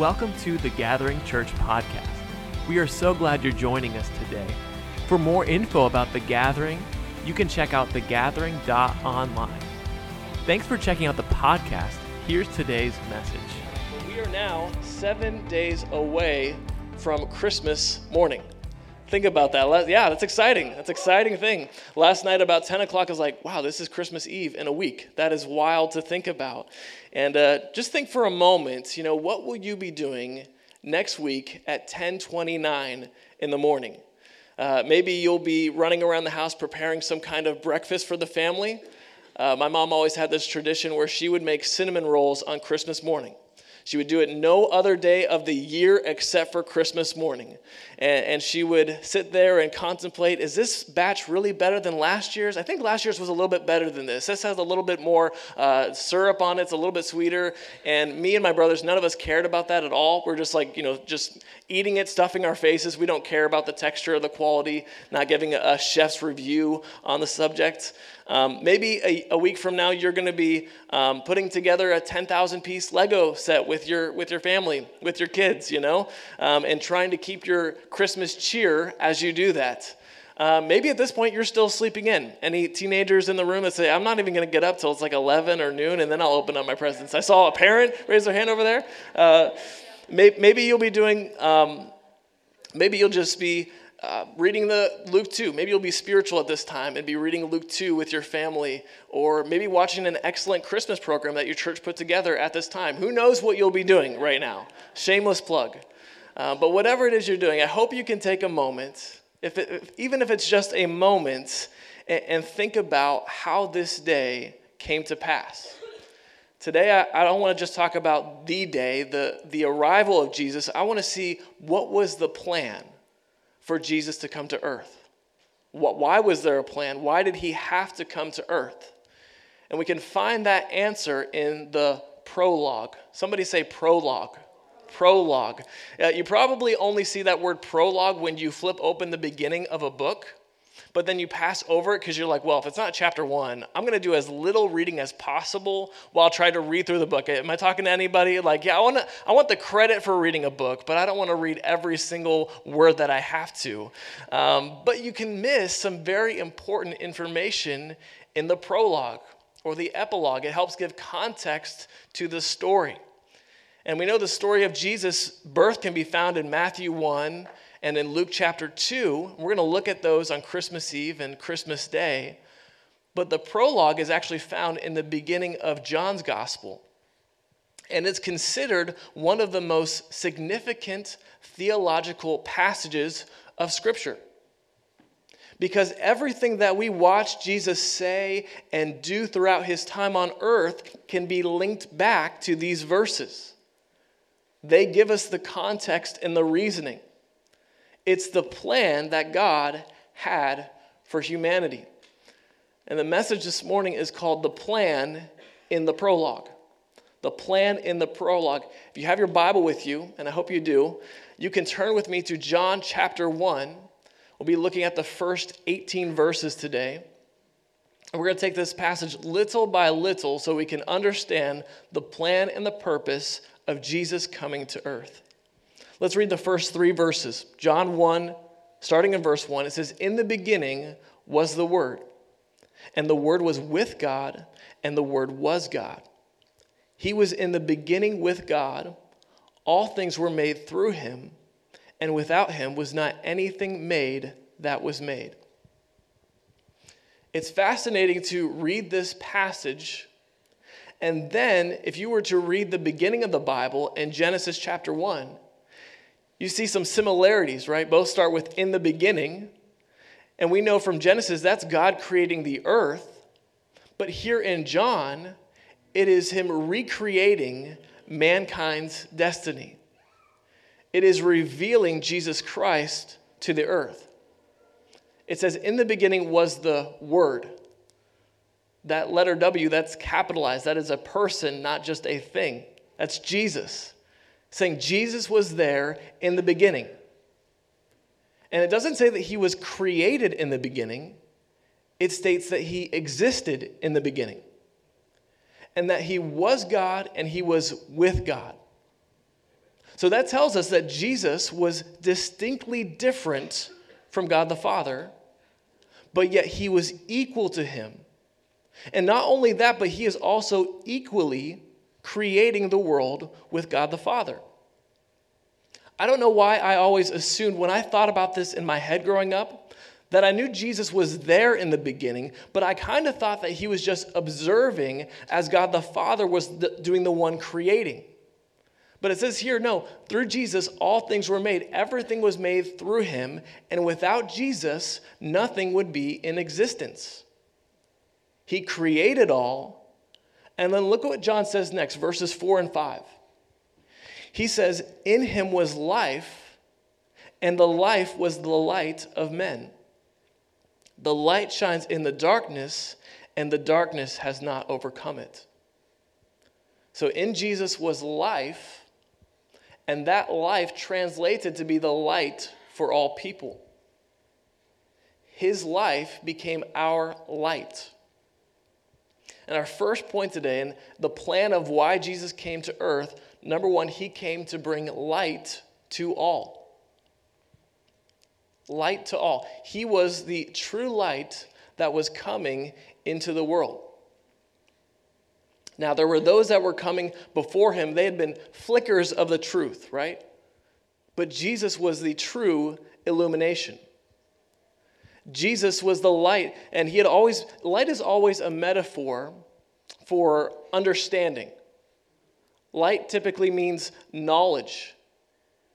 Welcome to the Gathering Church podcast. We are so glad you're joining us today. For more info about The Gathering, you can check out thegathering.online. Thanks for checking out the podcast. Here's today's message. We are now seven days away from Christmas morning. Think about that. Yeah, that's exciting. That's exciting thing. Last night, about 10 o'clock, I was like, wow, this is Christmas Eve in a week. That is wild to think about. And uh, just think for a moment, you know, what will you be doing next week at 1029 in the morning? Uh, maybe you'll be running around the house preparing some kind of breakfast for the family. Uh, my mom always had this tradition where she would make cinnamon rolls on Christmas morning. She would do it no other day of the year except for Christmas morning. And, and, she would sit there and contemplate is this batch really better than last year's? I think last year's was a little bit better than this. This has a little bit more uh, syrup on it, it's a little bit sweeter. And me and my brothers, none of us cared about that at all. We're just like, you know, just eating it, stuffing our faces. We don't care about the texture or the quality, not giving a, a chef's review on the subject. Um, maybe a, a, week from now, you're going to be um, putting together a 10,000 piece Lego set with your, with your family, with your kids, you know, um, and trying to keep your Christmas cheer as you do that. Uh, maybe at this point you're still sleeping in. Any teenagers in the room that say, I'm not even going to get up till it's like 11 or noon and then I'll open up my presents? I saw a parent raise their hand over there. Uh, may, maybe you'll be doing, um, maybe you'll just be uh, reading the Luke 2. Maybe you'll be spiritual at this time and be reading Luke 2 with your family, or maybe watching an excellent Christmas program that your church put together at this time. Who knows what you'll be doing right now? Shameless plug. Uh, but whatever it is you're doing, I hope you can take a moment, if, it, if even if it's just a moment, and, and, think about how this day came to pass. Today, I, I don't want to just talk about the day, the, the arrival of Jesus. I want to see what was the plan for Jesus to come to earth? Why was there a plan? Why did he have to come to earth? And we can find that answer in the prologue. Somebody say prologue. Prologue. Uh, you probably only see that word prologue when you flip open the beginning of a book but then you pass over it because you're like, well, if it's not chapter one, I'm going to do as little reading as possible while trying to read through the book. Am I talking to anybody? Like, yeah, I want, to, I want the credit for reading a book, but I don't want to read every single word that I have to. Um, but you can miss some very important information in the prologue or the epilogue. It helps give context to the story. And we know the story of Jesus' birth can be found in Matthew 1 and in Luke chapter 2. We're going to look at those on Christmas Eve and Christmas Day. But the prologue is actually found in the beginning of John's gospel. And it's considered one of the most significant theological passages of Scripture. Because everything that we watch Jesus say and do throughout his time on earth can be linked back to these verses. They give us the context and the reasoning. It's the plan that God had for humanity. And the message this morning is called The Plan in the Prologue. The Plan in the Prologue. If you have your Bible with you, and I hope you do, you can turn with me to John chapter 1. We'll be looking at the first 18 verses today. And we're going to take this passage little by little so we can understand the plan and the purpose of Jesus coming to earth. Let's read the first three verses. John 1, starting in verse 1, it says, In the beginning was the Word, and the Word was with God, and the Word was God. He was in the beginning with God. All things were made through him, and without him was not anything made that was made. It's fascinating to read this passage. And then, if you were to read the beginning of the Bible in Genesis chapter 1, you see some similarities, right? Both start with in the beginning. And we know from Genesis that's God creating the earth. But here in John, it is Him recreating mankind's destiny. It is revealing Jesus Christ to the earth. It says, In the beginning was the Word. That letter W, that's capitalized. That is a person, not just a thing. That's Jesus saying Jesus was there in the beginning. And it doesn't say that he was created in the beginning, it states that he existed in the beginning. And that he was God and he was with God. So that tells us that Jesus was distinctly different from God the Father, but yet he was equal to him. And not only that, but he is also equally creating the world with God the Father. I don't know why I always assumed when I thought about this in my head growing up that I knew Jesus was there in the beginning, but I kind of thought that he was just observing as God the Father was doing the one creating. But it says here, no, through Jesus, all things were made. Everything was made through him, and without Jesus, nothing would be in existence. He created all. And then look at what John says next, verses 4 and 5. He says, In him was life, and the life was the light of men. The light shines in the darkness, and the darkness has not overcome it. So in Jesus was life, and that life translated to be the light for all people. His life became our light. And our first point today, and the plan of why Jesus came to earth, number one, he came to bring light to all. Light to all. He was the true light that was coming into the world. Now, there were those that were coming before him. They had been flickers of the truth, right? But Jesus was the true illumination. Jesus was the light, and he had always, light is always a metaphor for understanding. Light typically means knowledge.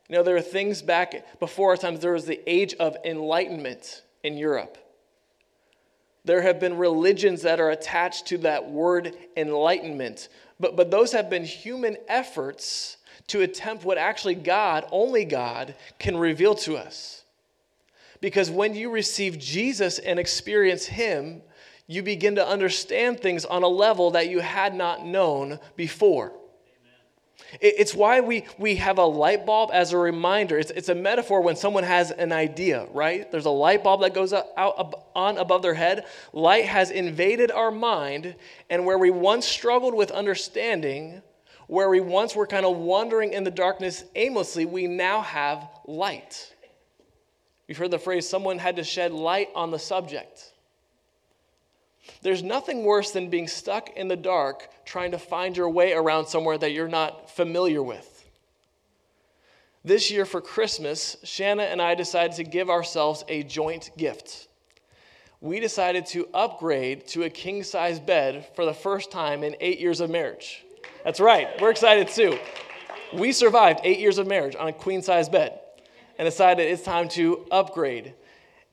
You know, there are things back before our times, there was the age of enlightenment in Europe. There have been religions that are attached to that word enlightenment, but, but those have been human efforts to attempt what actually God, only God, can reveal to us. Because when you receive Jesus and experience Him, you begin to understand things on a level that you had not known before. It's why we, we have a light bulb as a reminder. It's, it's a metaphor when someone has an idea, right? There's a light bulb that goes out, out on above their head. Light has invaded our mind, and where we once struggled with understanding, where we once were kind of wandering in the darkness aimlessly, we now have light. You've heard the phrase, someone had to shed light on the subject. There's nothing worse than being stuck in the dark trying to find your way around somewhere that you're not familiar with. This year for Christmas, Shanna and I decided to give ourselves a joint gift. We decided to upgrade to a king size bed for the first time in eight years of marriage. That's right, we're excited too. We survived eight years of marriage on a queen size bed and decided it's time to upgrade.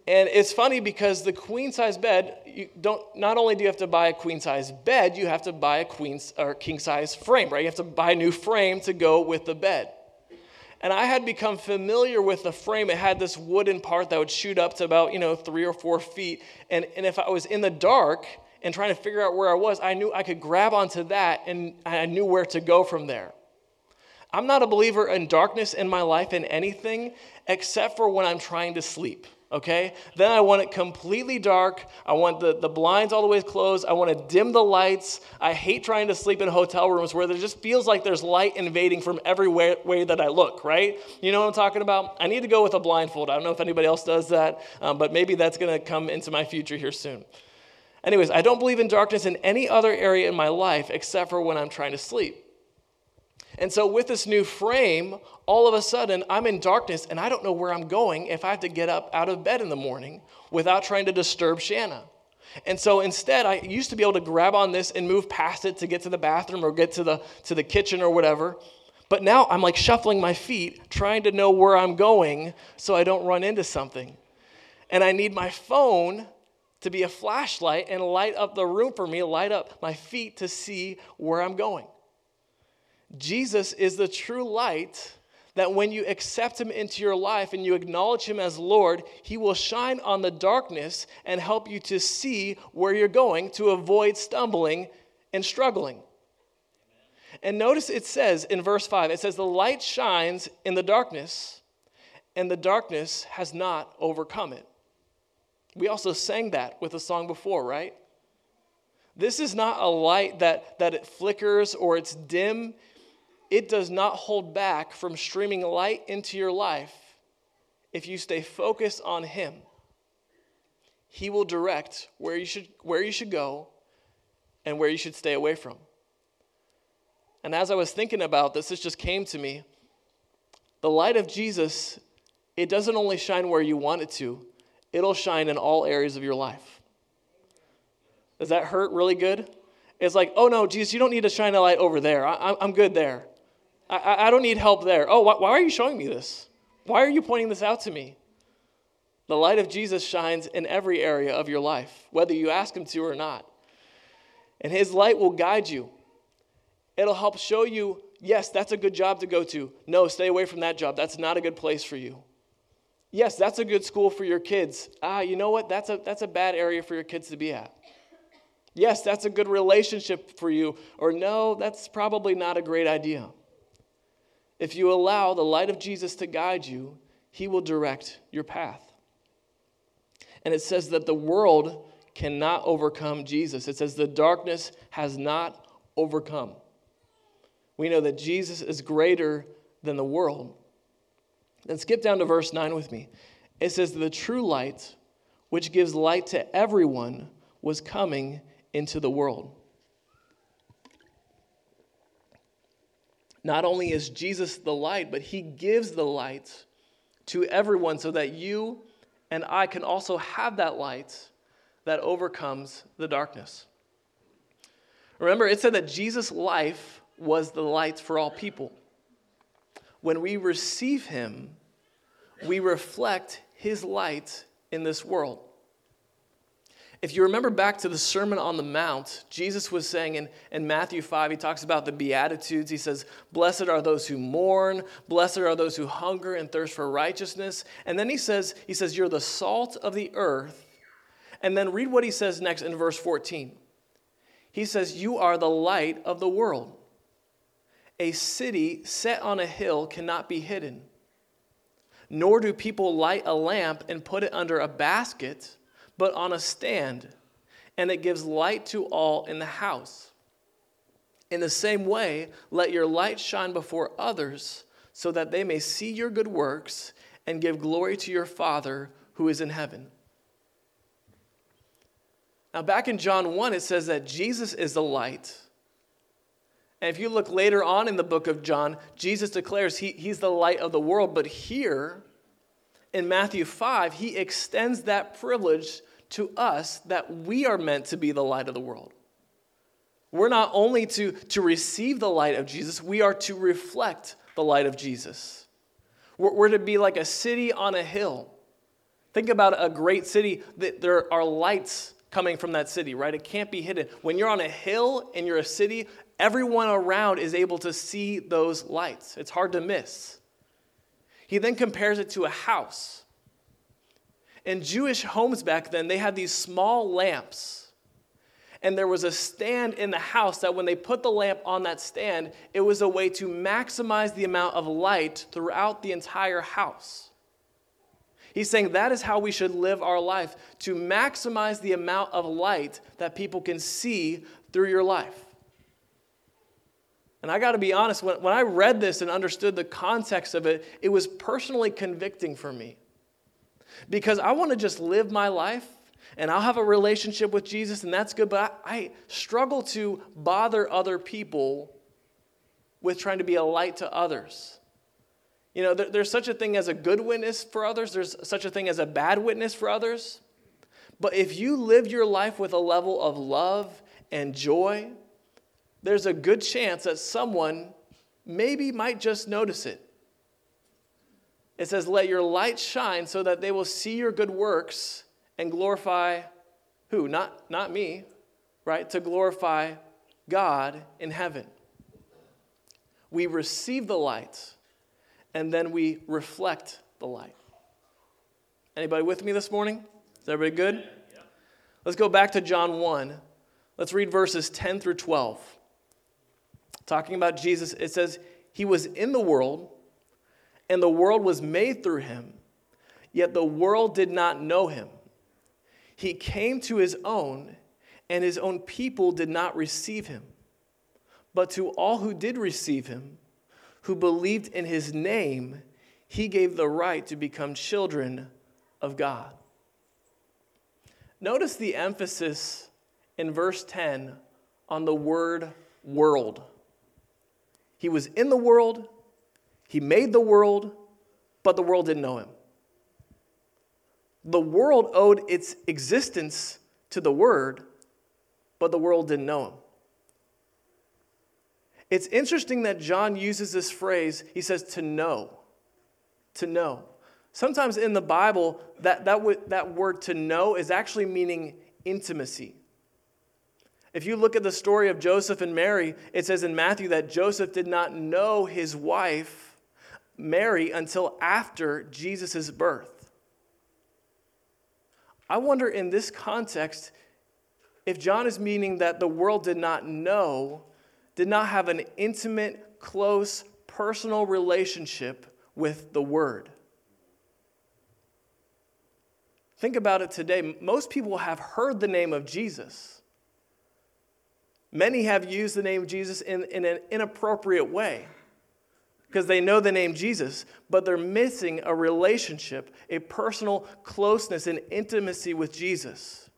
And it's funny because the queen size bed, you don't not only do you have to buy a queen size bed, you have to buy a queen or king size frame, right? You have to buy a new frame to go with the bed. And I had become familiar with the frame. It had this wooden part that would shoot up to about, you know, three or four feet. And, and if I was in the dark and trying to figure out where I was, I knew I could grab onto that and I knew where to go from there. I'm not a believer in darkness in my life in anything except for when I'm trying to sleep. Okay? Then I want it completely dark. I want the, the blinds all the way closed. I want to dim the lights. I hate trying to sleep in hotel rooms where there just feels like there's light invading from every way, way that I look, right? You know what I'm talking about? I need to go with a blindfold. I don't know if anybody else does that, um, but maybe that's going to come into my future here soon. Anyways, I don't believe in darkness in any other area in my life except for when I'm trying to sleep. And so, with this new frame, all of a sudden, I'm in darkness and I don't know where I'm going if I have to get up out of bed in the morning without trying to disturb Shanna. And so instead, I used to be able to grab on this and move past it to get to the bathroom or get to the, to the kitchen or whatever. But now I'm like shuffling my feet, trying to know where I'm going so I don't run into something. And I need my phone to be a flashlight and light up the room for me, light up my feet to see where I'm going. Jesus is the true light that when you accept him into your life and you acknowledge him as Lord, he will shine on the darkness and help you to see where you're going to avoid stumbling and struggling. And notice it says in verse 5 it says, The light shines in the darkness, and the darkness has not overcome it. We also sang that with a song before, right? This is not a light that, that it flickers or it's dim it does not hold back from streaming light into your life if you stay focused on Him. He will direct where you should, where you should go and where you should stay away from. And as I was thinking about this, this just came to me. The light of Jesus, it doesn't only shine where you want it to, it'll shine in all areas of your life. Does that hurt really good? It's like, oh no, Jesus, you don't need to shine a light over there. I, am good there. I, I don't need help there. Oh, why, why are you showing me this? Why are you pointing this out to me? The light of Jesus shines in every area of your life, whether you ask Him to or not. And His light will guide you. It'll help show you, yes, that's a good job to go to. No, stay away from that job. That's not a good place for you. Yes, that's a good school for your kids. Ah, you know what? That's a, that's a bad area for your kids to be at. Yes, that's a good relationship for you. Or no, that's probably not a great idea. If you allow the light of Jesus to guide you, he will direct your path. And it says that the world cannot overcome Jesus. It says the darkness has not overcome. We know that Jesus is greater than the world. Then skip down to verse 9 with me. It says, The true light, which gives light to everyone, was coming into the world. Not only is Jesus the light, but he gives the light to everyone so that you and I can also have that light that overcomes the darkness. Remember, it said that Jesus' life was the light for all people. When we receive him, we reflect his light in this world. If you remember back to the Sermon on the Mount, Jesus was saying in, in Matthew 5, he talks about the Beatitudes. He says, Blessed are those who mourn, blessed are those who hunger and thirst for righteousness. And then he says, he says, You're the salt of the earth. And then read what he says next in verse 14. He says, You are the light of the world. A city set on a hill cannot be hidden, nor do people light a lamp and put it under a basket but on a stand, and it gives light to all in the house. In the same way, let your light shine before others, so that they may see your good works and give glory to your Father who is in heaven. Now, back in John 1, it says that Jesus is the light. And if you look later on in the book of John, Jesus declares he, he's the light of the world. But here in Matthew 5, he extends that privilege to us that we are meant to be the light of the world. We're not only to, to receive the light of Jesus, we are to reflect the light of Jesus. We're, we're to be like a city on a hill. Think about a great city, that there are lights coming from that city, right? It can't be hidden. When you're on a hill and you're a city, everyone around is able to see those lights. It's hard to miss. He then compares it to a house. In Jewish homes back then, they had these small lamps. And there was a stand in the house that when they put the lamp on that stand, it was a way to maximize the amount of light throughout the entire house. He's saying that is how we should live our life to maximize the amount of light that people can see through your life. And I got to be honest, when, when I read this and understood the context of it, it was personally convicting for me because I want to just live my life and I'll have a relationship with Jesus, and that's good, but I, I, struggle to bother other people with trying to be a light to others. You know, there, there's such a thing as a good witness for others, there's such a thing as a bad witness for others. But if you live your life with a level of love and joy, there's a good chance that someone maybe might just notice it. It says, Let your light shine so that they will see your good works and glorify who? Not, not me, right? To glorify God in heaven. We receive the light and then we reflect the light. Anybody with me this morning? Is everybody good? Yeah. Let's go back to John 1. Let's read verses 10 through 12. Talking about Jesus, it says, He was in the world and the world was made through him, yet the world did not know him. He came to his own, and his own people did not receive him. But to all who did receive him, who believed in his name, he gave the right to become children of God. Notice the emphasis in verse 10 on the word world. He was in the world, he made the world, but the world didn't know him. The world owed its existence to the Word, but the world didn't know him. It's interesting that John uses this phrase, he says, to know. To know. Sometimes in the Bible, that, that, w- that word to know is actually meaning intimacy. If you look at the story of Joseph and Mary, it says in Matthew that Joseph did not know his wife, Mary, until after Jesus' birth. I wonder in this context if John is meaning that the world did not know, did not have an intimate, close, personal relationship with the Word. Think about it today. Most people have heard the name of Jesus. Many have used the name Jesus in, in an inappropriate way because they know the name Jesus, but they're missing a relationship, a personal closeness and intimacy with Jesus.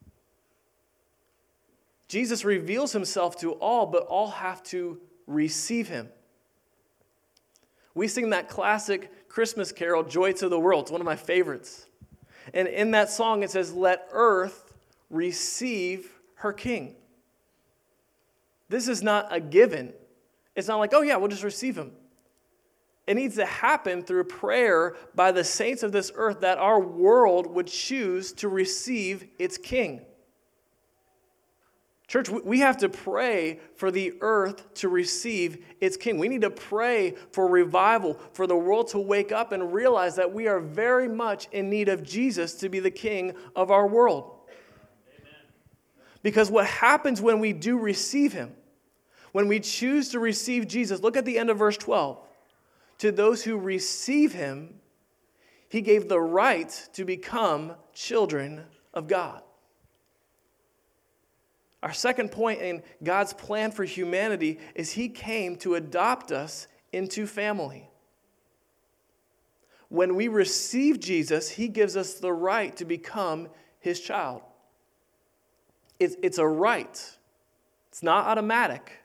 Jesus reveals himself to all, but all have to receive him. We sing that classic Christmas carol, Joy to the World. It's one of my favorites. And in that song, it says, Let earth receive her king. This is not a given. It's not like, oh, yeah, we'll just receive him. It needs to happen through prayer by the saints of this earth that our world would choose to receive its king. Church, we have to pray for the earth to receive its king. We need to pray for revival, for the world to wake up and realize that we are very much in need of Jesus to be the king of our world. Because what happens when we do receive him, when we choose to receive Jesus, look at the end of verse 12. To those who receive him, he gave the right to become children of God. Our second point in God's plan for humanity is He came to adopt us into family. When we receive Jesus, He gives us the right to become His child. It's, it's a right, it's not automatic.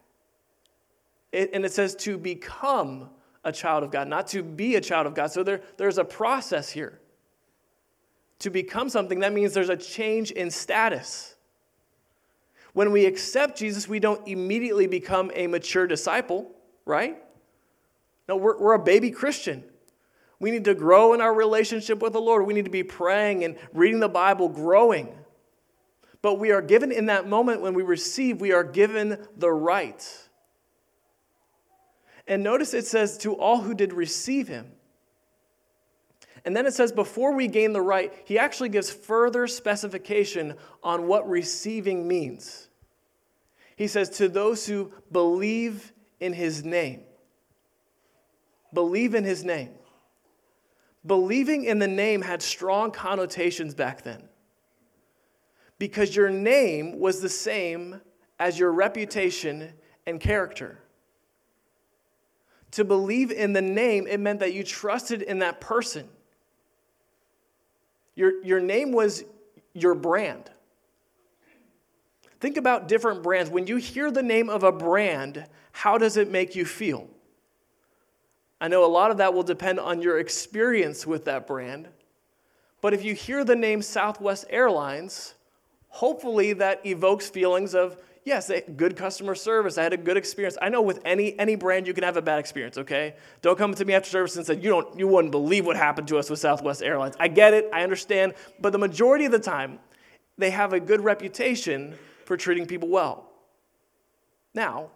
It, and it says to become a child of God, not to be a child of God. So there, there's a process here. To become something, that means there's a change in status. When we accept Jesus, we don't immediately become a mature disciple, right? No, we're, we're a baby Christian. We need to grow in our relationship with the Lord. We need to be praying and reading the Bible, growing. But we are given in that moment when we receive, we are given the right. And notice it says, to all who did receive him. And then it says, before we gain the right, he actually gives further specification on what receiving means. He says, to those who believe in his name. Believe in his name. Believing in the name had strong connotations back then because your name was the same as your reputation and character. To believe in the name, it meant that you trusted in that person. Your, your name was your brand. Think about different brands. When you hear the name of a brand, how does it make you feel? I know a lot of that will depend on your experience with that brand. But if you hear the name Southwest Airlines, hopefully that evokes feelings of, yes, good customer service. I had a good experience. I know with any, any brand you can have a bad experience, okay? Don't come to me after service and say, you, don't, you wouldn't believe what happened to us with Southwest Airlines. I get it, I understand. But the majority of the time, they have a good reputation for treating people well. Now,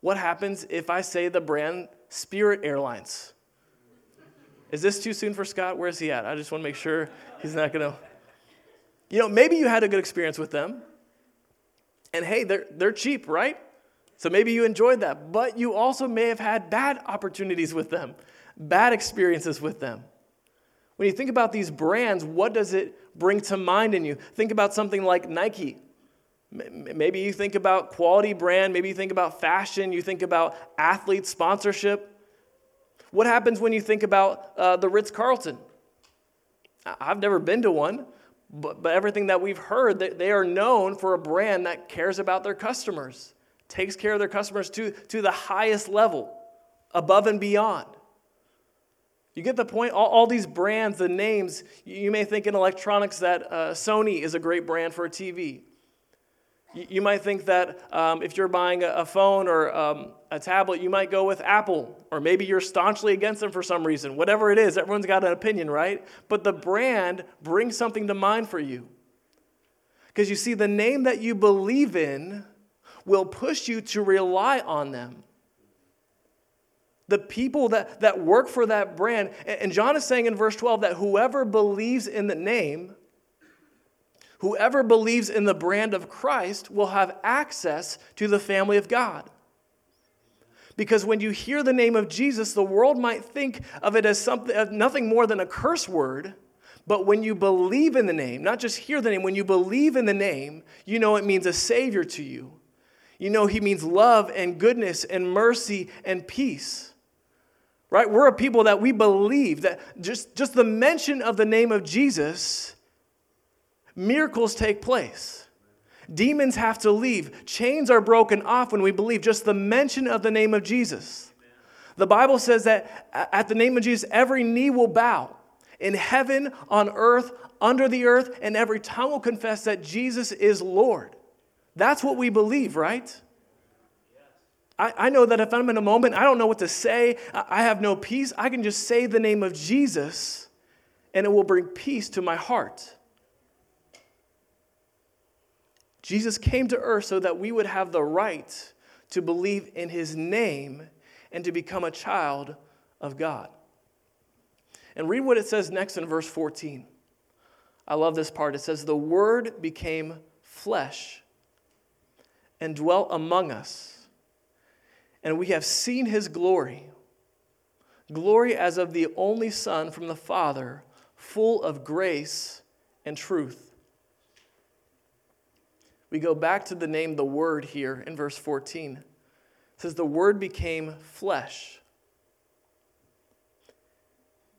what happens if I say the brand Spirit Airlines? Is this too soon for Scott? Where's he at? I just want to make sure he's not going to. You know, maybe you had a good experience with them. And hey, they're, they're cheap, right? So maybe you enjoyed that. But you also may have had bad opportunities with them, bad experiences with them. When you think about these brands, what does it bring to mind in you? Think about something like Nike. Maybe you think about quality brand, maybe you think about fashion, you think about athlete sponsorship. What happens when you think about uh, the Ritz Carlton? I've never been to one, but, but everything that we've heard, they, they are known for a brand that cares about their customers, takes care of their customers to, to the highest level, above and beyond. You get the point? All, all these brands, the names, you may think in electronics that uh, Sony is a great brand for a TV. You, might think that um, if you're buying a phone or um, a tablet, you might go with Apple, or maybe you're staunchly against them for some reason. Whatever it is, everyone's got an opinion, right? But the brand brings something to mind for you. Because you see, the name that you believe in will push you to rely on them. The people that, that work for that brand, and John is saying in verse 12 that whoever believes in the name, whoever believes in the brand of Christ will have access to the family of God. Because when you hear the name of Jesus, the world might think of it as something, nothing more than a curse word. But when you believe in the name, not just hear the name, when you believe in the name, you know it means a Savior to you. You know He means love and goodness and mercy and peace. Right? We're a people that we believe that just, just the mention of the name of Jesus, miracles take place. Demons have to leave. Chains are broken off when we believe just the mention of the name of Jesus. The Bible says that at the name of Jesus, every knee will bow in heaven, on earth, under the earth, and every tongue will confess that Jesus is Lord. That's what we believe, right? I, I know that if I'm in a moment, I don't know what to say, I have no peace, I can just say the name of Jesus and it will bring peace to my heart. Jesus came to earth so that we would have the right to believe in his name and to become a child of God. And read what it says next in verse 14. I love this part. It says, The Word became flesh and dwelt among us, and we have seen his glory glory as of the only Son from the Father, full of grace and truth. We go back to the name, the Word, here in verse 14. It says, The Word became flesh.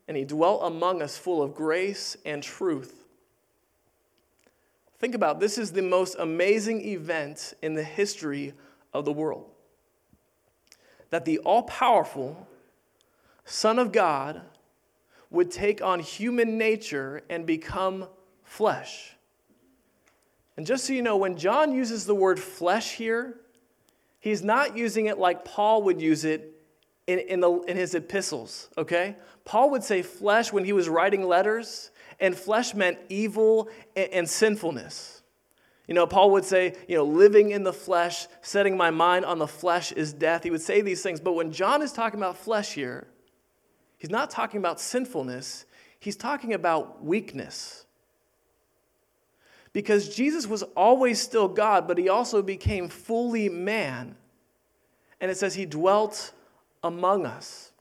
And he dwelt among us full of grace and truth. Think about this is the most amazing event in the history of the world. That the all powerful Son of God would take on human nature and become flesh. And just so you know, when John uses the word flesh here, he's not using it like Paul would use it in, in, the, in his epistles, okay? Paul would say flesh when he was writing letters, and flesh meant evil and, and sinfulness. You know, Paul would say, you know, living in the flesh, setting my mind on the flesh is death. He would say these things. But when John is talking about flesh here, he's not talking about sinfulness, he's talking about weakness. Because Jesus was always still God, but he also became fully man. And it says he dwelt among us.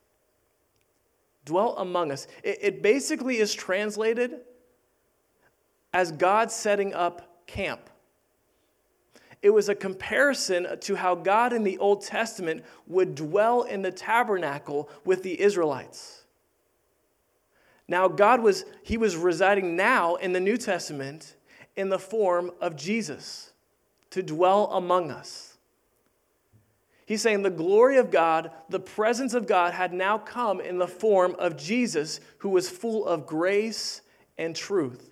Dwelt among us. It, it basically is translated as God setting up camp. It was a comparison to how God in the Old Testament would dwell in the tabernacle with the Israelites. Now, God was, He was residing now in the New Testament in the form of Jesus to dwell among us. He's saying the glory of God, the presence of God, had now come in the form of Jesus, who was full of grace and truth.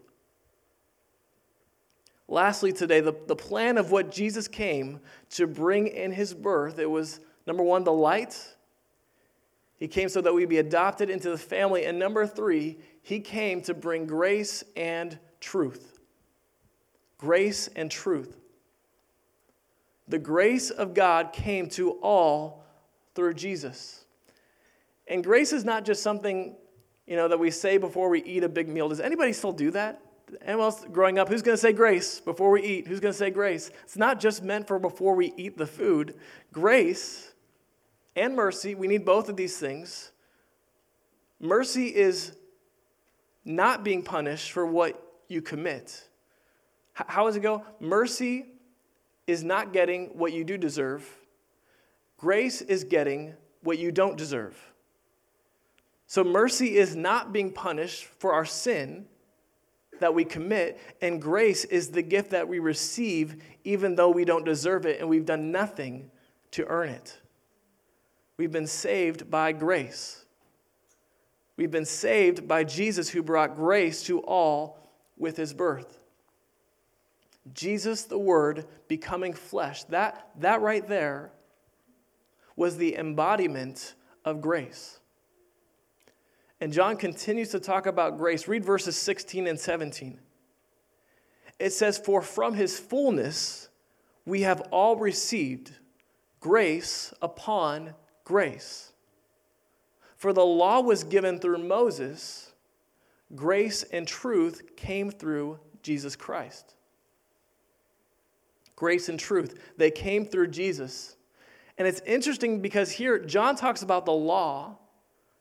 Lastly, today, the, the plan of what Jesus came to bring in his birth, it was number one, the light. He came so that we'd be adopted into the family. And number three, he came to bring grace and truth grace and truth. The grace of God came to all through Jesus. And grace is not just something, you know, that we say before we eat a big meal. Does anybody still do that? Anyone else growing up, who's going to say grace before we eat? Who's going to say grace? It's not just meant for before we eat the food. Grace and mercy, we need both of these things. Mercy is not being punished for what you commit. How does it go? Mercy is not getting what you do deserve, grace is getting what you don't deserve. So mercy is not being punished for our sin that we commit, and grace is the gift that we receive even though we don't deserve it and we've done nothing to earn it. We've been saved by grace. We've been saved by Jesus who brought grace to all with his birth. Jesus, the Word, becoming flesh, that, that right there was the embodiment of grace. And John continues to talk about grace. Read verses 16 and 17. It says, For from his fullness we have all received grace upon grace. For the law was given through Moses, grace and truth came through Jesus Christ. Grace and truth, they came through Jesus. And it's interesting because here John talks about the law,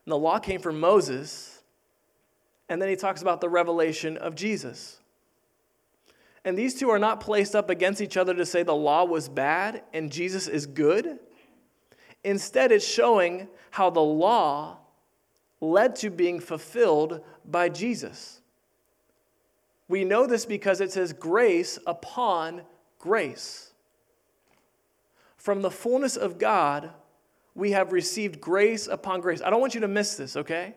and the law came from Moses, and then he talks about the revelation of Jesus. And these two are not placed up against each other to say the law was bad and Jesus is good. Instead, it's showing how the law led to being fulfilled by Jesus. We know this because it says grace upon grace. From the fullness of God, we have received grace upon grace. I don't want you to miss this, okay?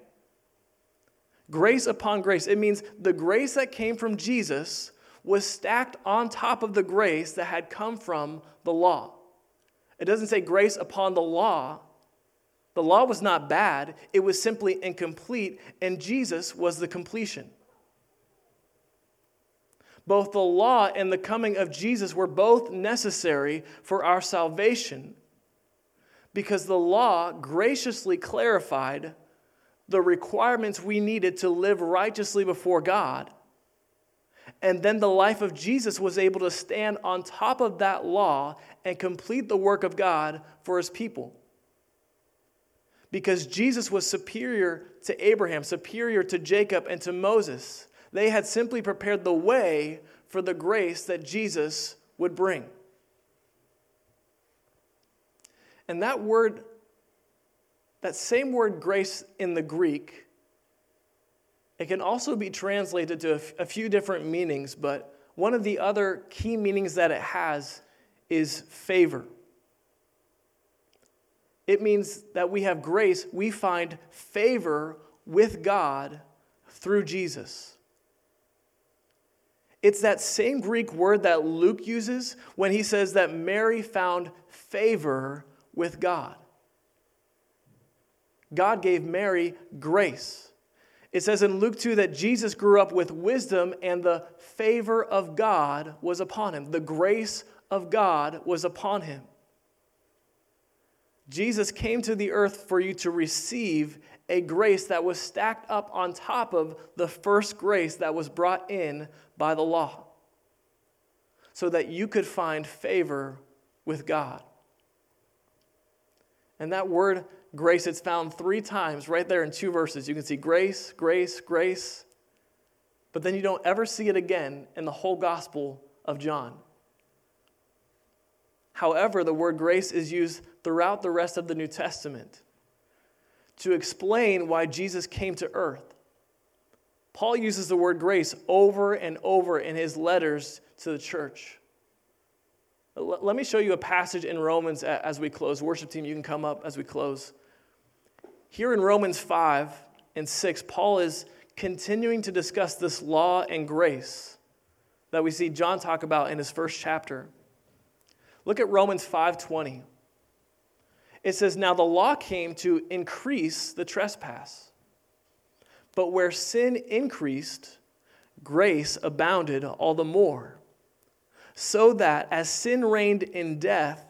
Grace upon grace. It means the grace that came from Jesus was stacked on top of the grace that had come from the law. It doesn't say grace upon the law. The law was not bad, it was simply incomplete, and Jesus was the completion. Both the law and the coming of Jesus were both necessary for our salvation because the law graciously clarified the requirements we needed to live righteously before God. And then the life of Jesus was able to stand on top of that law and complete the work of God for his people. Because Jesus was superior to Abraham, superior to Jacob, and to Moses. They had simply prepared the way for the grace that Jesus would bring. And that word, that same word grace in the Greek, it can also be translated to a few different meanings, but one of the other key meanings that it has is favor. It means that we have grace, we find favor with God through Jesus. It's that same Greek word that Luke uses when he says that Mary found favor with God. God gave Mary grace. It says in Luke 2 that Jesus grew up with wisdom and the favor of God was upon him. The grace of God was upon him. Jesus came to the earth for you to receive a grace that was stacked up on top of the first grace that was brought in by the law, so that you could find favor with God. And that word grace, it's found three times right there in two verses. You can see grace, grace, grace, but then you don't ever see it again in the whole Gospel of John. However, the word grace is used throughout the rest of the New Testament to explain why Jesus came to earth. Paul uses the word grace over and over in his letters to the church. Let me show you a passage in Romans as we close. Worship team, you can come up as we close. Here in Romans 5 and 6, Paul is continuing to discuss this law and grace that we see John talk about in his first chapter. Look at Romans 5:20. It says, "Now the law came to increase the trespass. But where sin increased, grace abounded all the more, so that as sin reigned in death,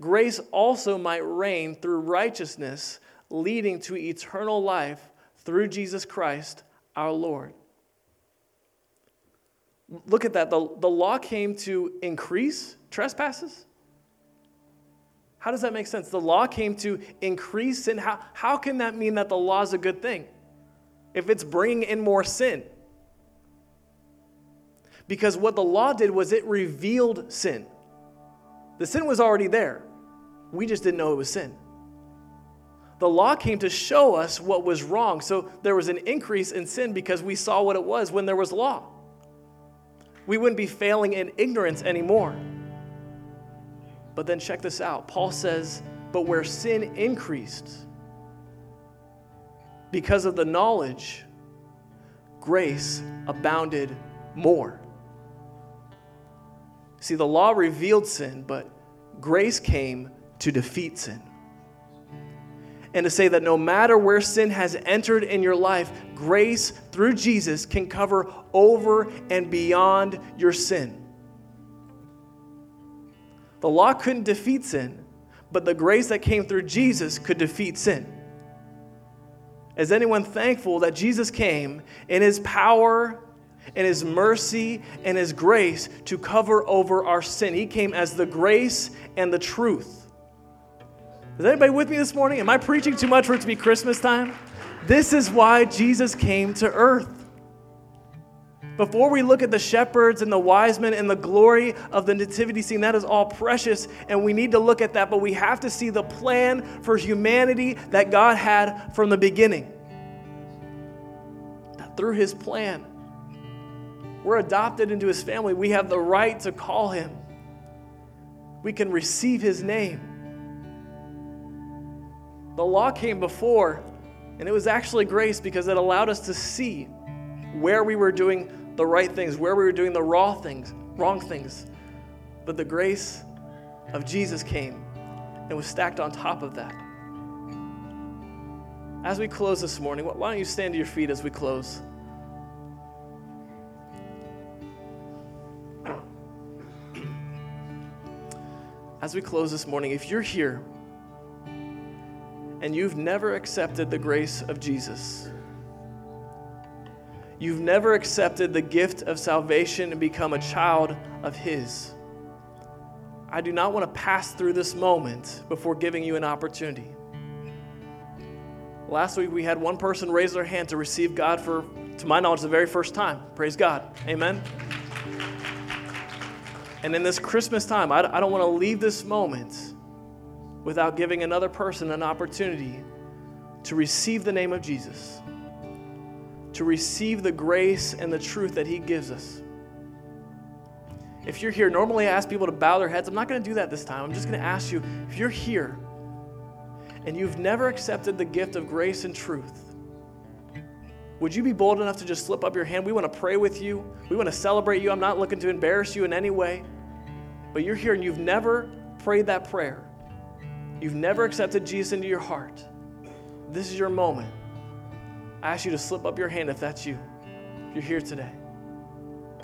grace also might reign through righteousness, leading to eternal life through Jesus Christ our Lord." Look at that. The, the law came to increase trespasses? How does that make sense? The law came to increase sin. How, how can that mean that the law is a good thing if it's bringing in more sin? Because what the law did was it revealed sin. The sin was already there, we just didn't know it was sin. The law came to show us what was wrong. So there was an increase in sin because we saw what it was when there was law. We wouldn't be failing in ignorance anymore. But then check this out Paul says, But where sin increased, because of the knowledge, grace abounded more. See, the law revealed sin, but grace came to defeat sin. And to say that no matter where sin has entered in your life, grace through Jesus can cover over and beyond your sin. The law couldn't defeat sin, but the grace that came through Jesus could defeat sin. Is anyone thankful that Jesus came in his power and his mercy and his grace to cover over our sin? He came as the grace and the truth. Is anybody with me this morning? Am I preaching too much for it to be Christmas time? This is why Jesus came to earth. Before we look at the shepherds and the wise men and the glory of the nativity scene, that is all precious, and we need to look at that, but we have to see the plan for humanity that God had from the beginning. That through his plan, we're adopted into his family. We have the right to call him, we can receive his name. The law came before, and it was actually grace because it allowed us to see where we were doing the right things, where we were doing the wrong things, wrong things. But the grace of Jesus came and was stacked on top of that. As we close this morning, why don't you stand to your feet as we close? As we close this morning, if you're here and you've never accepted the grace of Jesus, you've never accepted the gift of salvation and become a child of His, I do not want to pass through this moment before giving you an opportunity. Last week we had one person raise their hand to receive God for, to my knowledge, the very first time. Praise God. Amen. And in this Christmas time, I, don't want to leave this moment without giving another person an opportunity to receive the name of Jesus to receive the grace and the truth that He gives us. If you're here, normally I ask people to bow their heads. I'm not going to do that this time. I'm just going to ask you if you're here and you've never accepted the gift of grace and truth, would you be bold enough to just slip up your hand? We want to pray with you. We want to celebrate you. I'm not looking to embarrass you in any way. But you're here and you've never prayed that prayer. You've never accepted Jesus into your heart. This is your moment. I ask you to slip up your hand if that's you. If you're here today.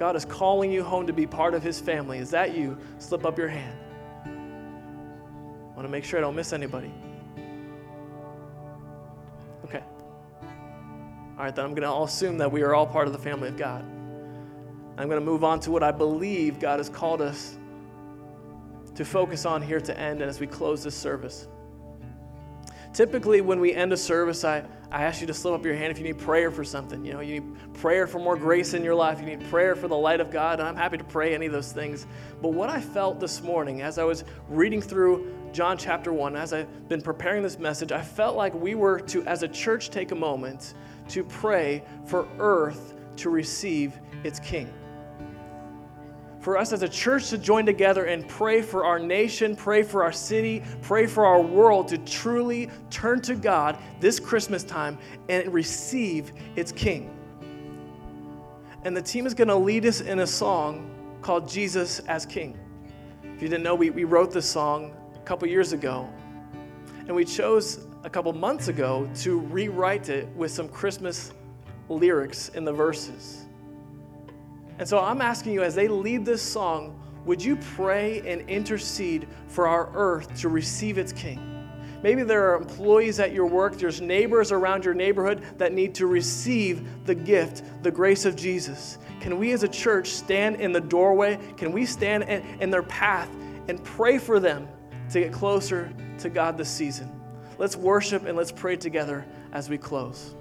God is calling you home to be part of His family. Is that you? Slip up your hand. I want to make sure I don't miss anybody. Okay. All right, then I'm going to assume that we are all part of the family of God. I'm going to move on to what I believe God has called us to focus on here to end and as we close this service. Typically, when we end a service, I, I ask you to slip up your hand if you need prayer for something. You know, you need prayer for more grace in your life. You need prayer for the light of God. And I'm happy to pray any of those things. But what I felt this morning as I was reading through John chapter 1, as I've been preparing this message, I felt like we were to, as a church, take a moment to pray for earth to receive its king for us as a church to join together and pray for our nation, pray for our city, pray for our world to truly turn to God this Christmas time and receive its King. And the team is going to lead us in a song called Jesus as King. If you didn't know, we, we wrote this song a couple years ago. And we chose a couple months ago to rewrite it with some Christmas lyrics in the verses. And so I'm asking you, as they lead this song, would you pray and intercede for our earth to receive its king? Maybe there are employees at your work, there's neighbors around your neighborhood that need to receive the gift, the grace of Jesus. Can we as a church stand in the doorway? Can we stand in, their path and pray for them to get closer to God this season? Let's worship and let's pray together as we close.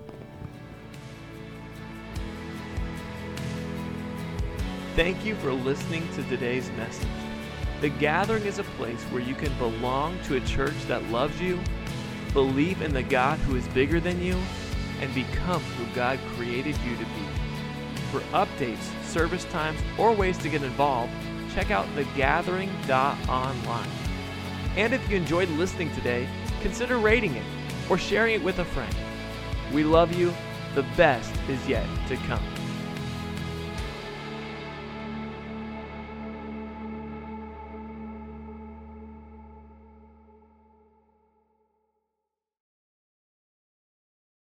Thank you for listening to today's message. The Gathering is a place where you can belong to a church that loves you, believe in the God who is bigger than you, and become who God created you to be. For updates, service times, or ways to get involved, check out thegathering.online. And if you enjoyed listening today, consider rating it or sharing it with a friend. We love you. The best is yet to come.